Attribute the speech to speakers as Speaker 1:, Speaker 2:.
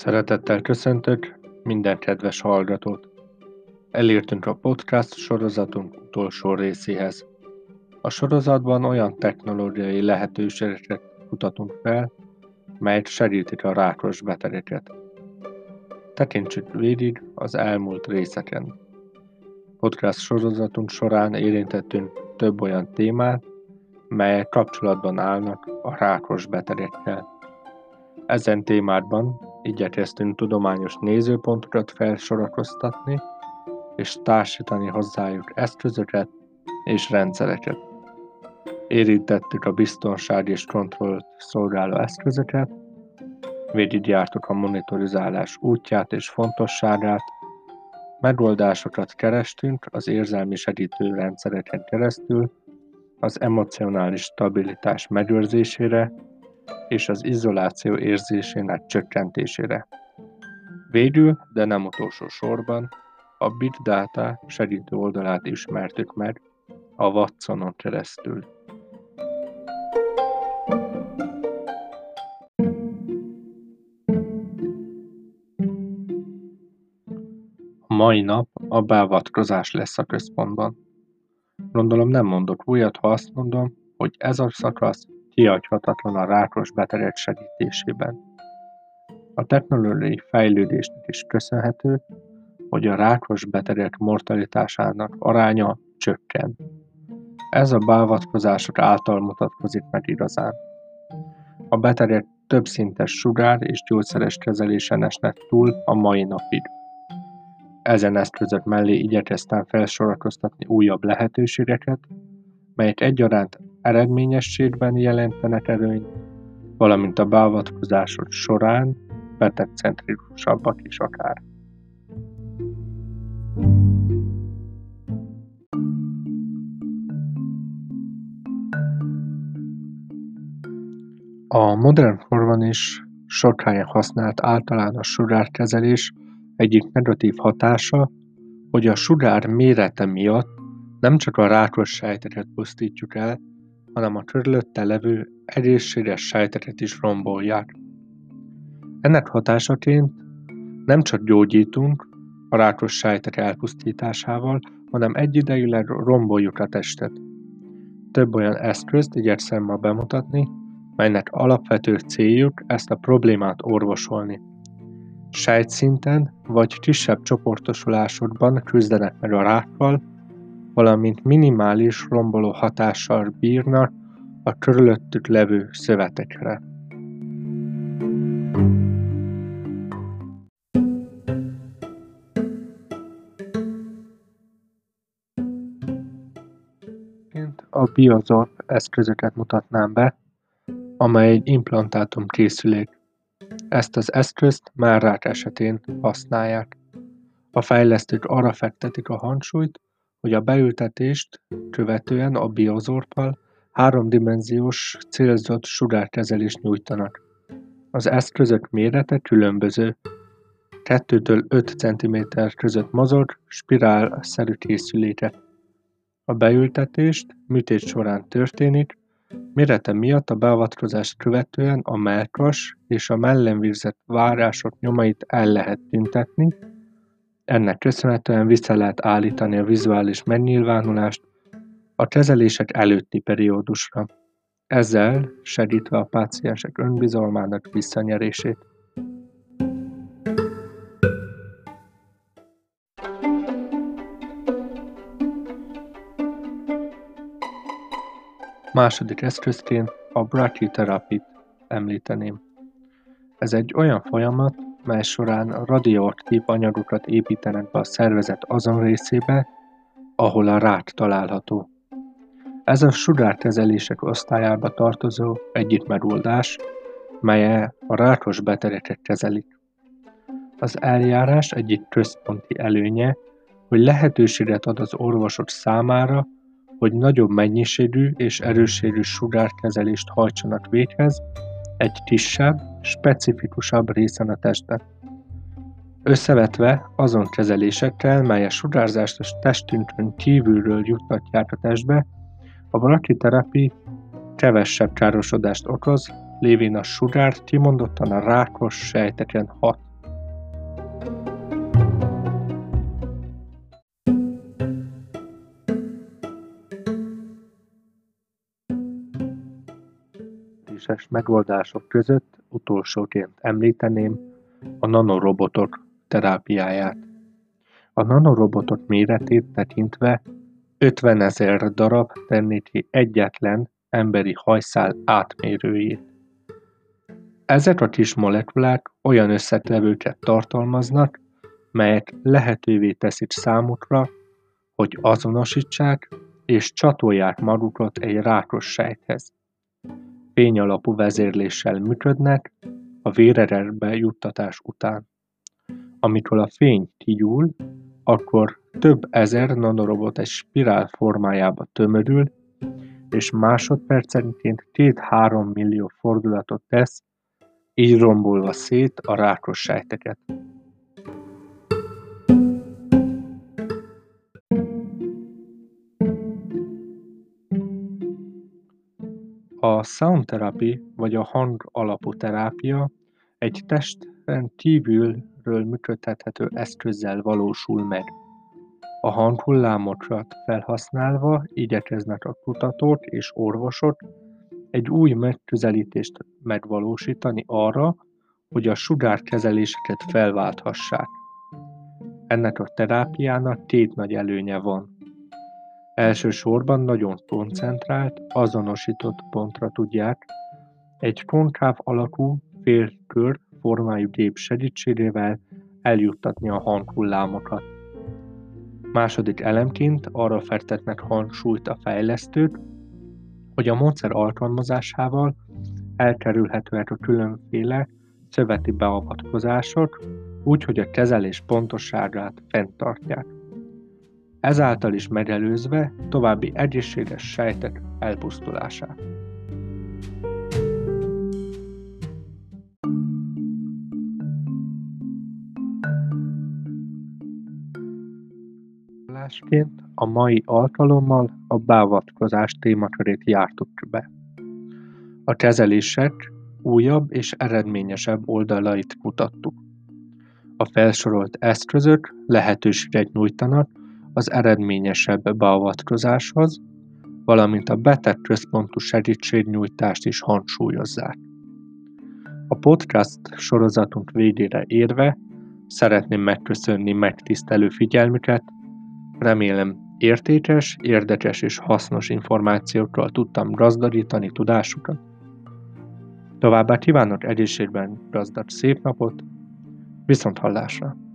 Speaker 1: Szeretettel köszöntök minden kedves hallgatót! Elértünk a podcast sorozatunk utolsó részéhez. A sorozatban olyan technológiai lehetőségeket kutatunk fel, melyek segítik a rákos betegeket. Tekintsük végig az elmúlt részeken. Podcast sorozatunk során érintettünk több olyan témát, melyek kapcsolatban állnak a rákos betegekkel. Ezen témádban igyekeztünk tudományos nézőpontokat felsorakoztatni, és társítani hozzájuk eszközöket és rendszereket. Érintettük a biztonság és kontrollt szolgáló eszközöket, végigjártuk a monitorizálás útját és fontosságát, megoldásokat kerestünk az érzelmi segítő rendszereken keresztül, az emocionális stabilitás megőrzésére és az izoláció érzésének csökkentésére. Végül, de nem utolsó sorban, a Big Data segítő oldalát ismertük meg a Watsonon keresztül. A mai nap a beavatkozás lesz a központban. Gondolom nem mondok újat, ha azt mondom, hogy ez a szakasz kihagyhatatlan a rákos betegek segítésében. A technológiai fejlődésnek is köszönhető, hogy a rákos betegek mortalitásának aránya csökken. Ez a beavatkozások által mutatkozik meg igazán. A betegek többszintes sugár és gyógyszeres kezelésen esnek túl a mai napig. Ezen eszközök mellé igyekeztem felsorakoztatni újabb lehetőségeket, melyek egyaránt eredményességben jelentenek előnyt, valamint a beavatkozások során betegcentrikusabbak is akár. A modern korban is sok helyen használt általános sugárkezelés egyik negatív hatása, hogy a sugár mérete miatt nem csak a rákos sejteket pusztítjuk el, hanem a körülötte levő egészséges sejteket is rombolják. Ennek hatásaként nem csak gyógyítunk a rákos sejtek elpusztításával, hanem egyidejűleg romboljuk a testet. Több olyan eszközt igyekszem ma bemutatni, melynek alapvető céljuk ezt a problémát orvosolni. Sejtszinten vagy kisebb csoportosulásokban küzdenek meg a rákkal, valamint minimális romboló hatással bírnak a körülöttük levő szövetekre. a Biozorb eszközöket mutatnám be, amely egy implantátum készülék. Ezt az eszközt már rák esetén használják. A fejlesztők arra fektetik a hangsúlyt, hogy a beültetést követően a biozorppal háromdimenziós célzott sugárkezelést nyújtanak. Az eszközök mérete különböző. 2-től 5 cm között mozog spirálszerű készüléke. A beültetést műtét során történik, mérete miatt a beavatkozást követően a mellkas és a mellemvérzett várások nyomait el lehet tüntetni, ennek köszönhetően vissza lehet állítani a vizuális megnyilvánulást a kezelések előtti periódusra, ezzel segítve a páciensek önbizalmának visszanyerését. Második eszközként a brachytherapy-t említeném. Ez egy olyan folyamat, mely során radioaktív anyagokat építenek be a szervezet azon részébe, ahol a rák található. Ez a sugárkezelések osztályába tartozó egyik megoldás, mely a rákos betegeket kezelik. Az eljárás egyik központi előnye, hogy lehetőséget ad az orvosok számára, hogy nagyobb mennyiségű és erősségű sugárkezelést hajtsanak véghez egy kisebb, specifikusabb részen a testben. Összevetve azon kezelésekkel, mely a sugárzást a testünkön kívülről juttatják a testbe, a brachytherapy kevesebb károsodást okoz, lévén a sugár kimondottan a rákos sejteken hat. Ízléses megoldások között utolsóként említeném a nanorobotok terápiáját. A nanorobotok méretét tekintve 50 ezer darab tenné ki egyetlen emberi hajszál átmérőjét. Ezek a kis molekulák olyan összetevőket tartalmaznak, melyek lehetővé teszik számukra, hogy azonosítsák és csatolják magukat egy rákos sejthez. Fényalapú vezérléssel működnek a vérererbe juttatás után. Amikor a fény kigyúl, akkor több ezer nanorobot egy spirál formájába tömörül, és másodpercenként két-három millió fordulatot tesz, így rombolva szét a rákos sejteket. A sound therapy vagy a hang alapú terápia egy testen kívülről működtethető eszközzel valósul meg. A hanghullámokat felhasználva igyekeznek a kutatók és orvosok egy új megközelítést megvalósítani arra, hogy a sugárkezeléseket felválthassák. Ennek a terápiának két nagy előnye van. Elsősorban nagyon koncentrált, azonosított pontra tudják egy konkáv alakú félkör formájú gép segítségével eljuttatni a hanghullámokat. Második elemként arra fektetnek hangsúlyt a fejlesztők, hogy a módszer alkalmazásával elkerülhetőek a különféle szöveti beavatkozások, úgy, hogy a kezelés pontosságát fenntartják. Ezáltal is megelőzve további egészséges sejtek elpusztulását. Másként a mai alkalommal a beavatkozás témakörét jártuk be. A kezelések újabb és eredményesebb oldalait mutattuk. A felsorolt eszközök lehetőséget nyújtanak az eredményesebb beavatkozáshoz, valamint a beteg központú segítségnyújtást is hangsúlyozzák. A podcast sorozatunk végére érve szeretném megköszönni megtisztelő figyelmüket, remélem értékes, érdekes és hasznos információkkal tudtam gazdagítani tudásukat. Továbbá kívánok egészségben gazdag szép napot, viszont hallásra!